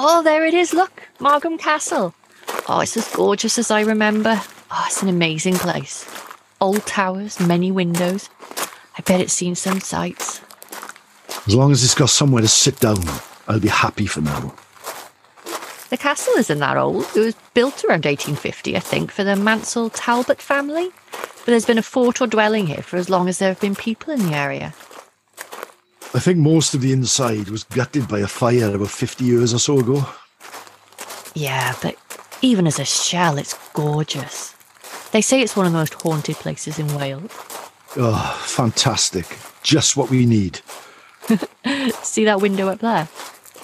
Oh, there it is. Look, Margam Castle. Oh, it's as gorgeous as I remember. Oh, it's an amazing place. Old towers, many windows. I bet it's seen some sights. As long as it's got somewhere to sit down, I'll be happy for now. The castle isn't that old. It was built around 1850, I think, for the Mansel Talbot family. But there's been a fort or dwelling here for as long as there have been people in the area. I think most of the inside was gutted by a fire about 50 years or so ago. Yeah, but even as a shell, it's gorgeous. They say it's one of the most haunted places in Wales. Oh, fantastic. Just what we need. See that window up there?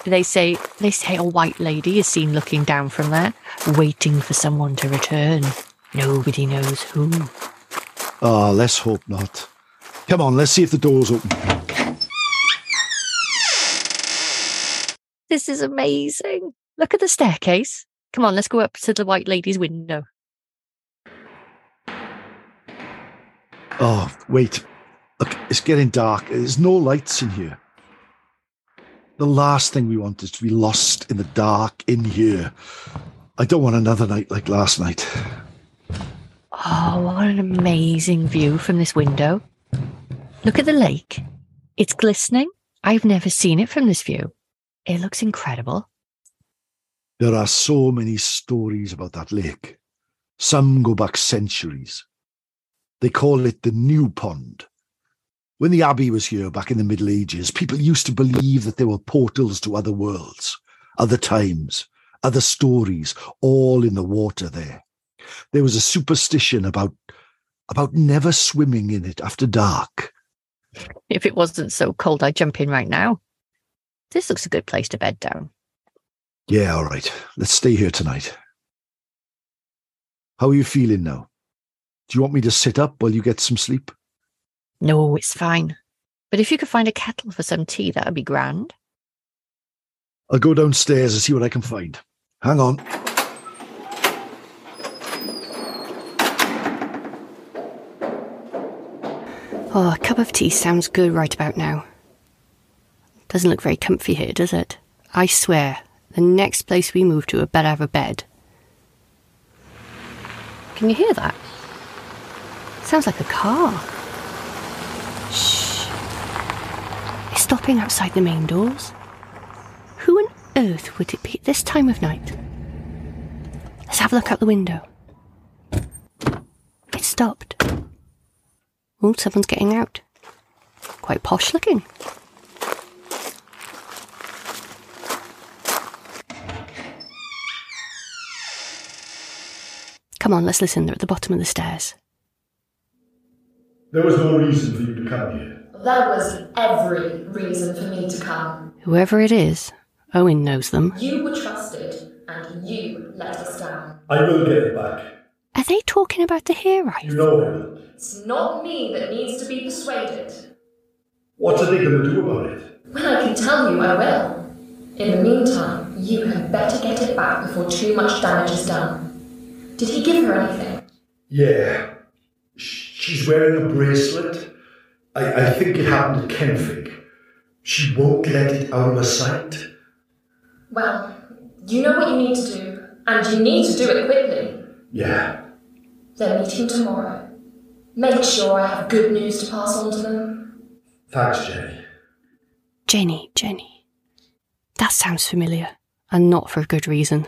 They say they say a white lady is seen looking down from there, waiting for someone to return. Nobody knows who. Ah, let's hope not. Come on, let's see if the door's open. This is amazing. Look at the staircase. Come on, let's go up to the white lady's window. Oh, wait. Look, it's getting dark. There's no lights in here. The last thing we want is to be lost in the dark in here. I don't want another night like last night. Oh, what an amazing view from this window. Look at the lake. It's glistening. I've never seen it from this view. It looks incredible. There are so many stories about that lake. Some go back centuries. They call it the New Pond. When the Abbey was here back in the Middle Ages, people used to believe that there were portals to other worlds, other times, other stories, all in the water there. There was a superstition about about never swimming in it after dark. If it wasn't so cold, I'd jump in right now. This looks a good place to bed down. Yeah, all right. Let's stay here tonight. How are you feeling now? Do you want me to sit up while you get some sleep? No, it's fine. But if you could find a kettle for some tea, that would be grand. I'll go downstairs and see what I can find. Hang on. Oh, a cup of tea sounds good right about now. Doesn't look very comfy here, does it? I swear, the next place we move to, I better have a bed. Can you hear that? Sounds like a car. Shh. It's stopping outside the main doors. Who on earth would it be at this time of night? Let's have a look out the window. It stopped. Oh, someone's getting out. Quite posh looking. Come on, let's listen. They're at the bottom of the stairs. There was no reason for you to come here. There was every reason for me to come. Whoever it is, Owen knows them. You were trusted, and you let us down. I will get it back. Are they talking about the hero? You know I will. It's not me that needs to be persuaded. What are they going to do about it? When I can tell you, I will. In the meantime, you had better get it back before too much damage is done. Did he give her anything? Yeah. She's wearing a bracelet. I, I think it happened at Kenfig. She won't let it out of her sight. Well, you know what you need to do, and you need to do it quickly. Yeah. They're meeting tomorrow. Make sure I have good news to pass on to them. Thanks, Jenni. Jenni, Jenni. That sounds familiar, and not for a good reason.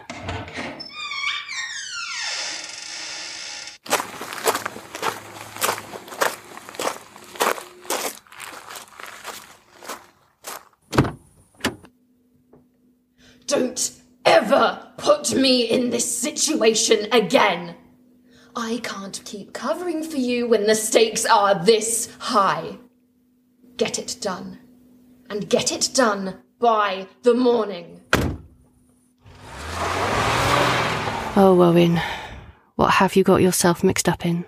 Me in this situation again. I can't keep covering for you when the stakes are this high. Get it done. And get it done by the morning. Oh, Owen, what have you got yourself mixed up in?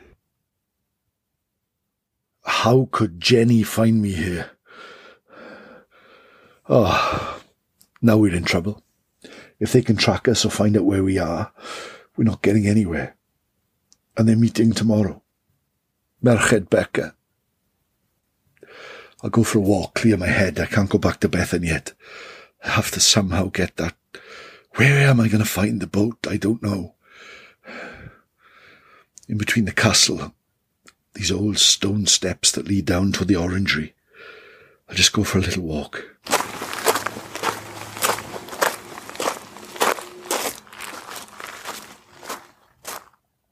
How could Jenni find me here? Oh, now we're in trouble. If they can track us or find out where we are, we're not getting anywhere. And they're meeting tomorrow. Merched Becca. I'll go for a walk, clear my head. I can't go back to Bethan yet. I have to somehow get that Where am I going to find the boat? I don't know. In between the castle, these old stone steps that lead down to the orangery. I'll just go for a little walk.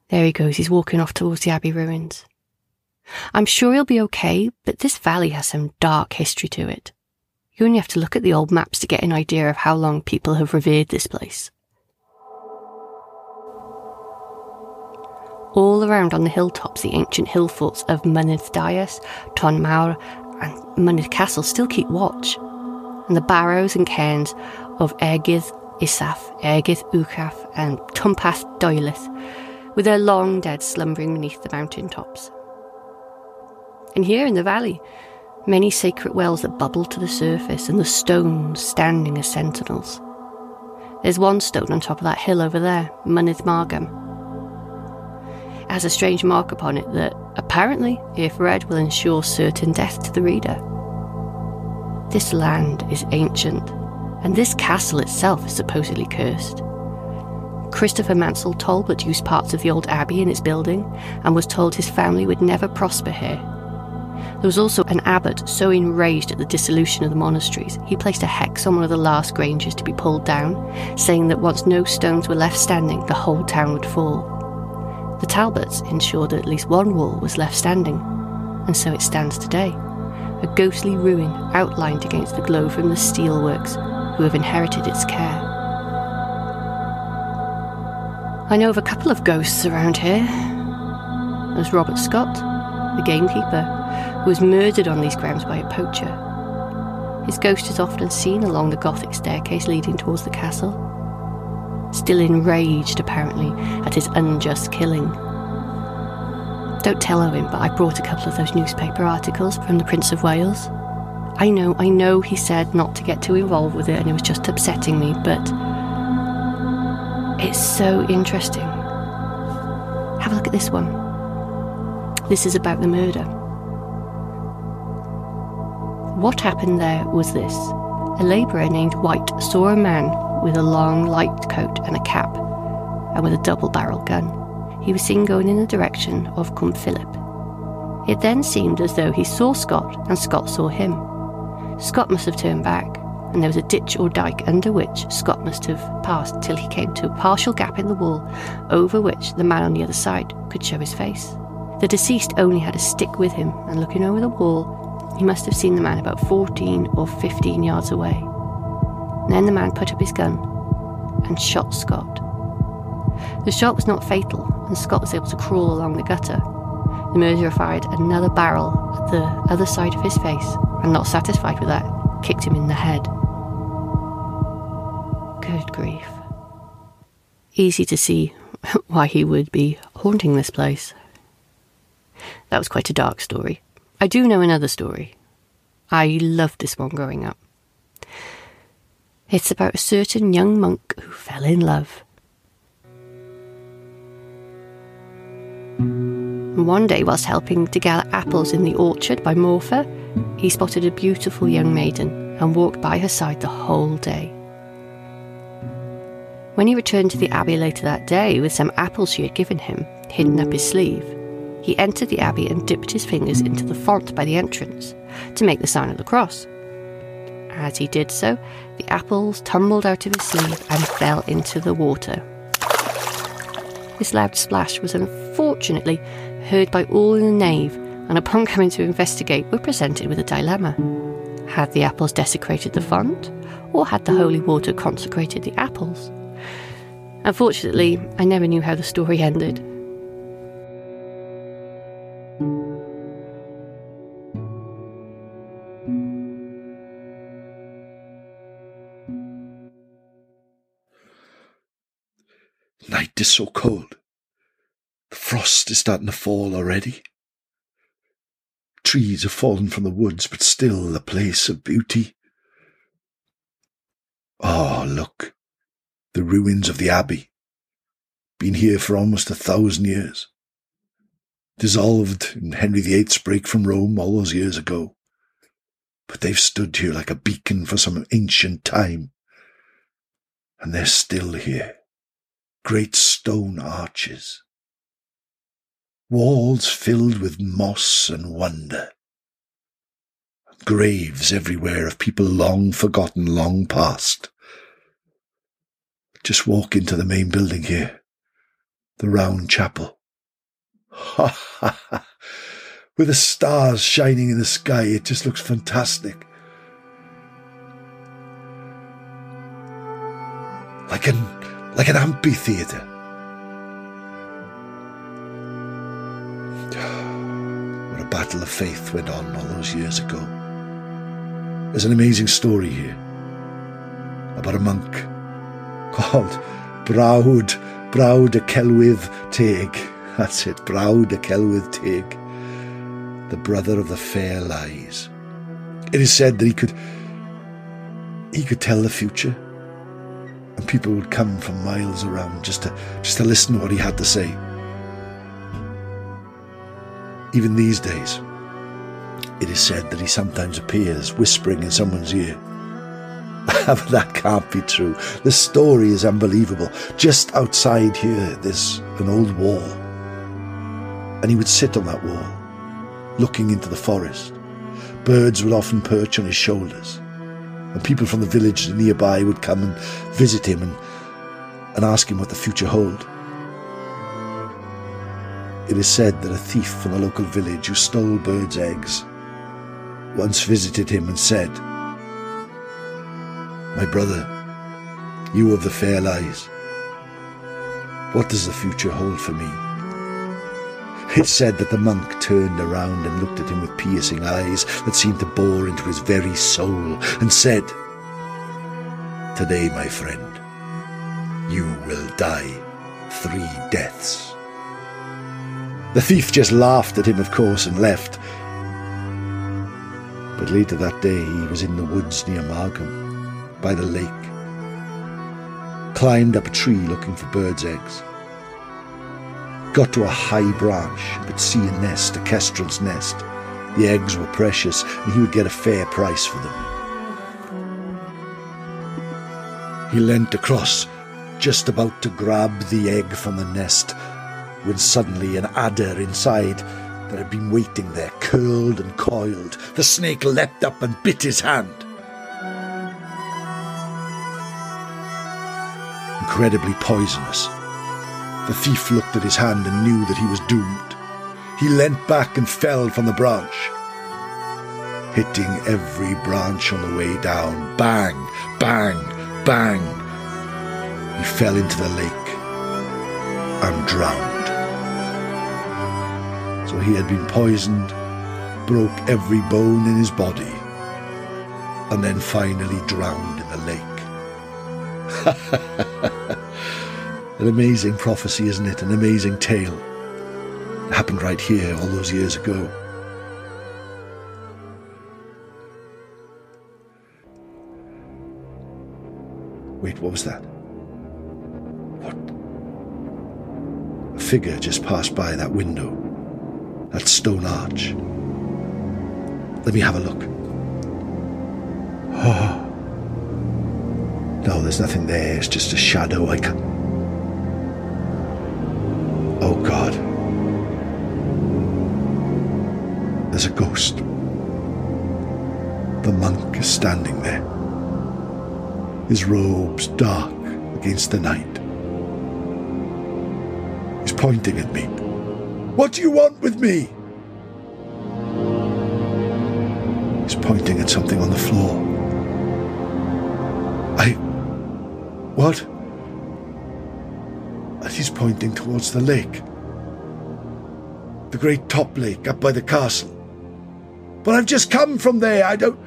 There he goes, he's walking off towards the Abbey ruins. I'm sure he'll be okay, but this valley has some dark history to it. You only have to look at the old maps to get an idea of how long people have revered this place. All around on the hilltops, the ancient hill forts of Mynydd Dias, Ton Mawr, and Mynydd Castle still keep watch, and the barrows and cairns of Ergydd Isaf, Ergydd Uchaf, and Twmpath Diwlith, with their long dead slumbering beneath the mountain tops. And here in the valley, many sacred wells that bubble to the surface and the stones standing as sentinels. There's one stone on top of that hill over there, Mynydd Margam. It has a strange mark upon it that, apparently, if read, will ensure certain death to the reader. This land is ancient, and this castle itself is supposedly cursed. Christopher Mansel Talbot used parts of the old abbey in its building and was told his family would never prosper here there was also an abbot so enraged at the dissolution of the monasteries, he placed a hex on one of the last granges to be pulled down, saying that once no stones were left standing, the whole town would fall. The Talbots ensured that at least one wall was left standing, and so it stands today, a ghostly ruin outlined against the glow from the steelworks who have inherited its care. I know of a couple of ghosts around here. There's Robert Scott, the gamekeeper, who was murdered on these grounds by a poacher. His ghost is often seen along the Gothic staircase leading towards the castle, still enraged apparently at his unjust killing. Don't tell Owen, but I brought a couple of those newspaper articles from the Prince of Wales. I know, I know he said not to get too involved with it and it was just upsetting me, but it's so interesting. Have a look at this one. This is about the murder. What happened there was this a labourer named White saw a man with a long light coat and a cap, and with a double barreled gun. He was seen going in the direction of Cwm Philip. It then seemed as though he saw Scott and Scott saw him. Scott must have turned back, and there was a ditch or dyke under which Scott must have passed till he came to a partial gap in the wall over which the man on the other side could show his face. The deceased only had a stick with him, and looking over the wall, he must have seen the man about 14 or 15 yards away. Then the man put up his gun and shot Scott. The shot was not fatal, and Scott was able to crawl along the gutter. The murderer fired another barrel at the other side of his face, and not satisfied with that, kicked him in the head. Grief. Easy to see why he would be haunting this place. That was quite a dark story. I do know another story. I loved this one growing up. It's about a certain young monk who fell in love. One day, whilst helping to gather apples in the orchard by Morfa, he spotted a beautiful young maiden and walked by her side the whole day. When he returned to the abbey later that day with some apples she had given him hidden up his sleeve, he entered the abbey and dipped his fingers into the font by the entrance to make the sign of the cross. As he did so, the apples tumbled out of his sleeve and fell into the water. This loud splash was unfortunately heard by all in the nave, and upon coming to investigate, were presented with a dilemma. Had the apples desecrated the font, or had the holy water consecrated the apples? Unfortunately, I never knew how the story ended. Night is so cold. The frost is starting to fall already. Trees have fallen from the woods, but still a place of beauty. Ah, oh, look, the ruins of the abbey. Been here for almost a thousand years. Dissolved in Henry VIII's break from Rome all those years ago. But they've stood here like a beacon for some ancient time. And they're still here. Great stone arches. Walls filled with moss and wonder. Graves everywhere of people long forgotten, long past. Just walk into the main building here. The round chapel. Ha ha ha. With the stars shining in the sky, it just looks fantastic. Like an like an amphitheatre. What a battle of faith went on all those years ago. There's an amazing story here about a monk called Browd, Brawd y Celwydd Teg. That's it, Brawd y Celwydd Teg, the brother of the fair lies. It is said that he could he could tell the future, and people would come from miles around just to just to listen to what he had to say. Even these days, it is said that he sometimes appears whispering in someone's ear. that can't be true. The story is unbelievable. Just outside here, there's an old wall. And he would sit on that wall, looking into the forest. Birds would often perch on his shoulders. And people from the village nearby would come and visit him and, and ask him what the future held. It is said that a thief from a local village who stole birds' eggs once visited him and said, My brother, you of the fair lies, what does the future hold for me? It's said that the monk turned around and looked at him with piercing eyes that seemed to bore into his very soul and said, Today, my friend, you will die three deaths. The thief just laughed at him, of course, and left. But later that day, he was in the woods near Margam, by the lake. Climbed up a tree looking for birds' eggs. Got to a high branch could see a nest, a kestrel's nest. The eggs were precious, and he would get a fair price for them. He leant across, just about to grab the egg from the nest, when suddenly an adder inside that had been waiting there curled and coiled. The snake leapt up and bit his hand. Incredibly poisonous. The thief looked at his hand and knew that he was doomed. He leant back and fell from the branch, hitting every branch on the way down. Bang, bang, bang. He fell into the lake and drowned. So he had been poisoned, broke every bone in his body, and then finally drowned in the lake. An amazing prophecy, isn't it? An amazing tale. It happened right here all those years ago. Wait, what was that? What? A figure just passed by that window, that stone arch. Let me have a look. Oh. No, there's nothing there. It's just a shadow. I can't. Oh God. There's a ghost. The monk is standing there. His robes dark against the night. He's pointing at me. What do you want with me? He's pointing at something on the floor. I. What? And he's pointing towards the lake. The great top lake up by the castle. But I've just come from there. I don't.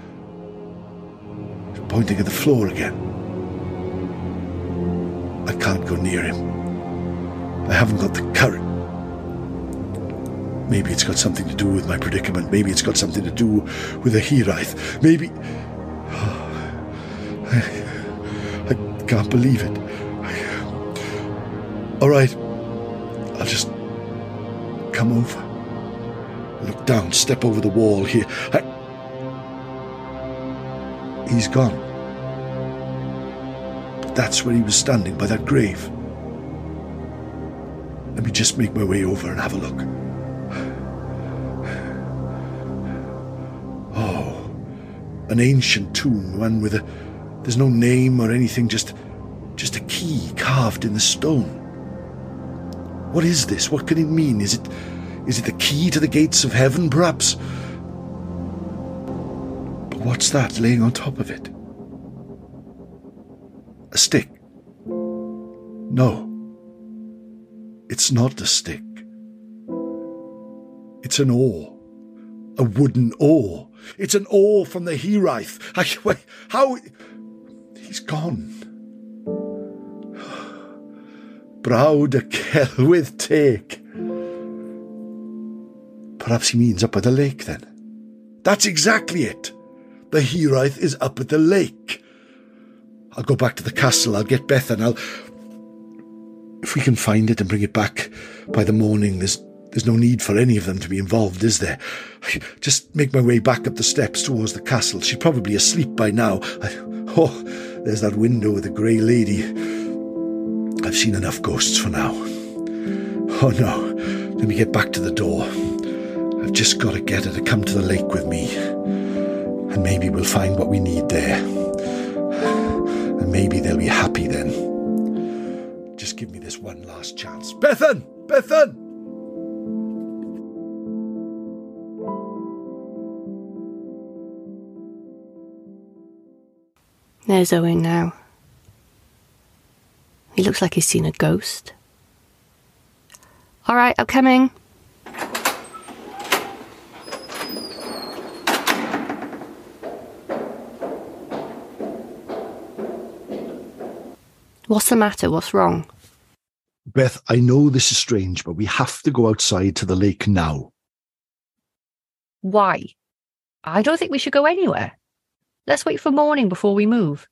He's pointing at the floor again. I can't go near him. I haven't got the courage. Maybe it's got something to do with my predicament. Maybe it's got something to do with the Hiraeth. Maybe. I, I can't believe it. All right. I'll just come over. Look down, step over the wall here. I... He's gone. But that's where he was standing by that grave. Let me just make my way over and have a look. Oh, an ancient tomb, one with a. There's no name or anything, just. just a key carved in the stone. What is this? What can it mean? Is it. is it the key to the gates of heaven, perhaps? But what's that laying on top of it? A stick? No. It's not a stick. It's an oar. A wooden oar. It's an oar from the wait, how? He's gone. Brawd y Celwydd Teg. Perhaps he means up at the lake then. That's exactly it. The Hiraeth is up at the lake. I'll go back to the castle. I'll get Beth and I'll. If we can find it and bring it back by the morning, there's there's no need for any of them to be involved, is there? I just make my way back up the steps towards the castle. She's probably asleep by now. I, oh, there's that window with the grey lady. I've seen enough ghosts for now. Oh no, let me get back to the door. I've just got to get her to come to the lake with me. And maybe we'll find what we need there. And maybe they'll be happy then. Just give me this one last chance. Bethan! Bethan! There's Owen now. He looks like he's seen a ghost. All right, I'm coming. What's the matter? What's wrong? Beth, I know this is strange, but we have to go outside to the lake now. Why? I don't think we should go anywhere. Let's wait for morning before we move.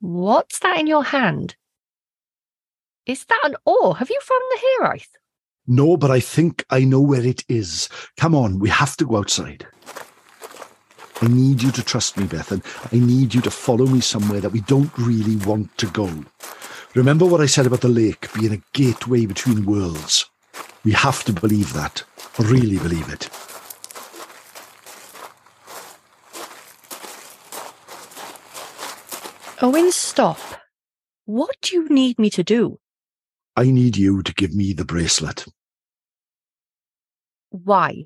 What's that in your hand? Is that an oar? Have you found the Hiraeth? No, but I think I know where it is. Come on, we have to go outside. I need you to trust me, Bethan. I need you to follow me somewhere that we don't really want to go. Remember what I said about the lake being a gateway between worlds? We have to believe that. Really believe it. Owen, stop. What do you need me to do? I need you to give me the bracelet. Why?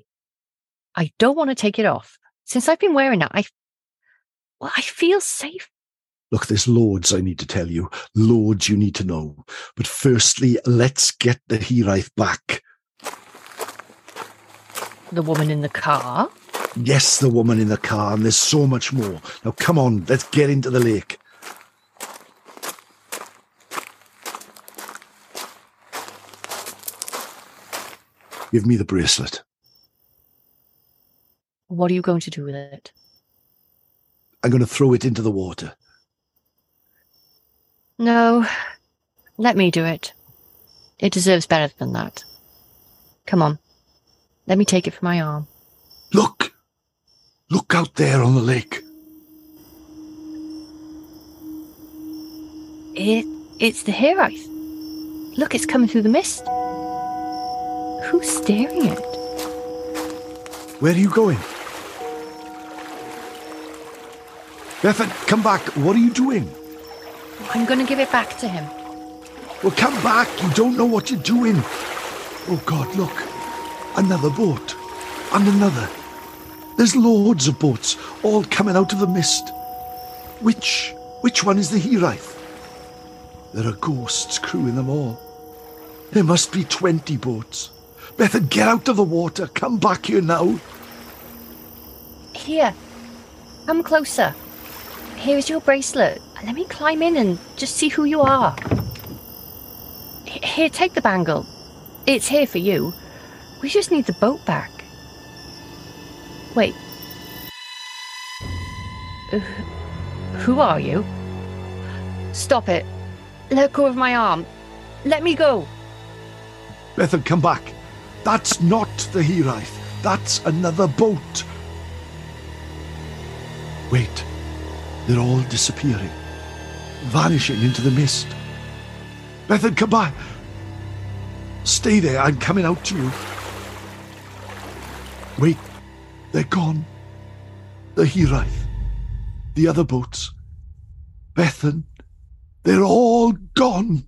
I don't want to take it off. Since I've been wearing it, I well, I feel safe. Look, there's loads I need to tell you, loads you need to know. But firstly, let's get the Hiraeth back. The woman in the car? Yes, the woman in the car, and there's so much more. Now, come on, let's get into the lake. Give me the bracelet. What are you going to do with it? I'm going to throw it into the water. No, let me do it. It deserves better than that. Come on, let me take it from my arm. Look! Look out there on the lake. It, it's the Hiraeth. Look, it's coming through the mist. Who's staring at? Where are you going? Bethan, come back. What are you doing? I'm going to give it back to him. Well, come back. You don't know what you're doing. Oh, God, look. Another boat. And another. There's loads of boats, all coming out of the mist. Which, which one is the Hiraeth? There are ghosts crewing them all. There must be 20 boats. Bethan, get out of the water. Come back here now. Here, come closer. Here is your bracelet. Let me climb in and just see who you are. Here, take the bangle. It's here for you. We just need the boat back. Wait. Uh, who are you? Stop it. Let go of my arm. Let me go. Bethan, come back. That's not the Hiraeth. That's another boat. Wait. They're all disappearing. vanishing into the mist. Bethan, come back. Stay there, I'm coming out to you. Wait, they're gone. The Hiraeth, the other boats. Bethan, they're all gone.